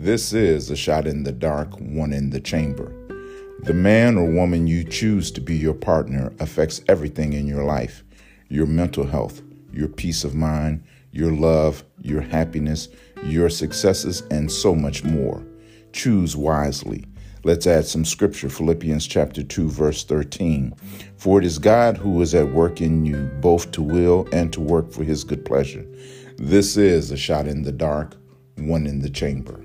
This is a shot in the dark, one in the chamber. The man or woman you choose to be your partner affects everything in your life your mental health, your peace of mind, your love, your happiness, your successes, and so much more. Choose wisely. Let's add some scripture Philippians chapter 2 verse 13. For it is God who is at work in you both to will and to work for his good pleasure. This is a shot in the dark, one in the chamber.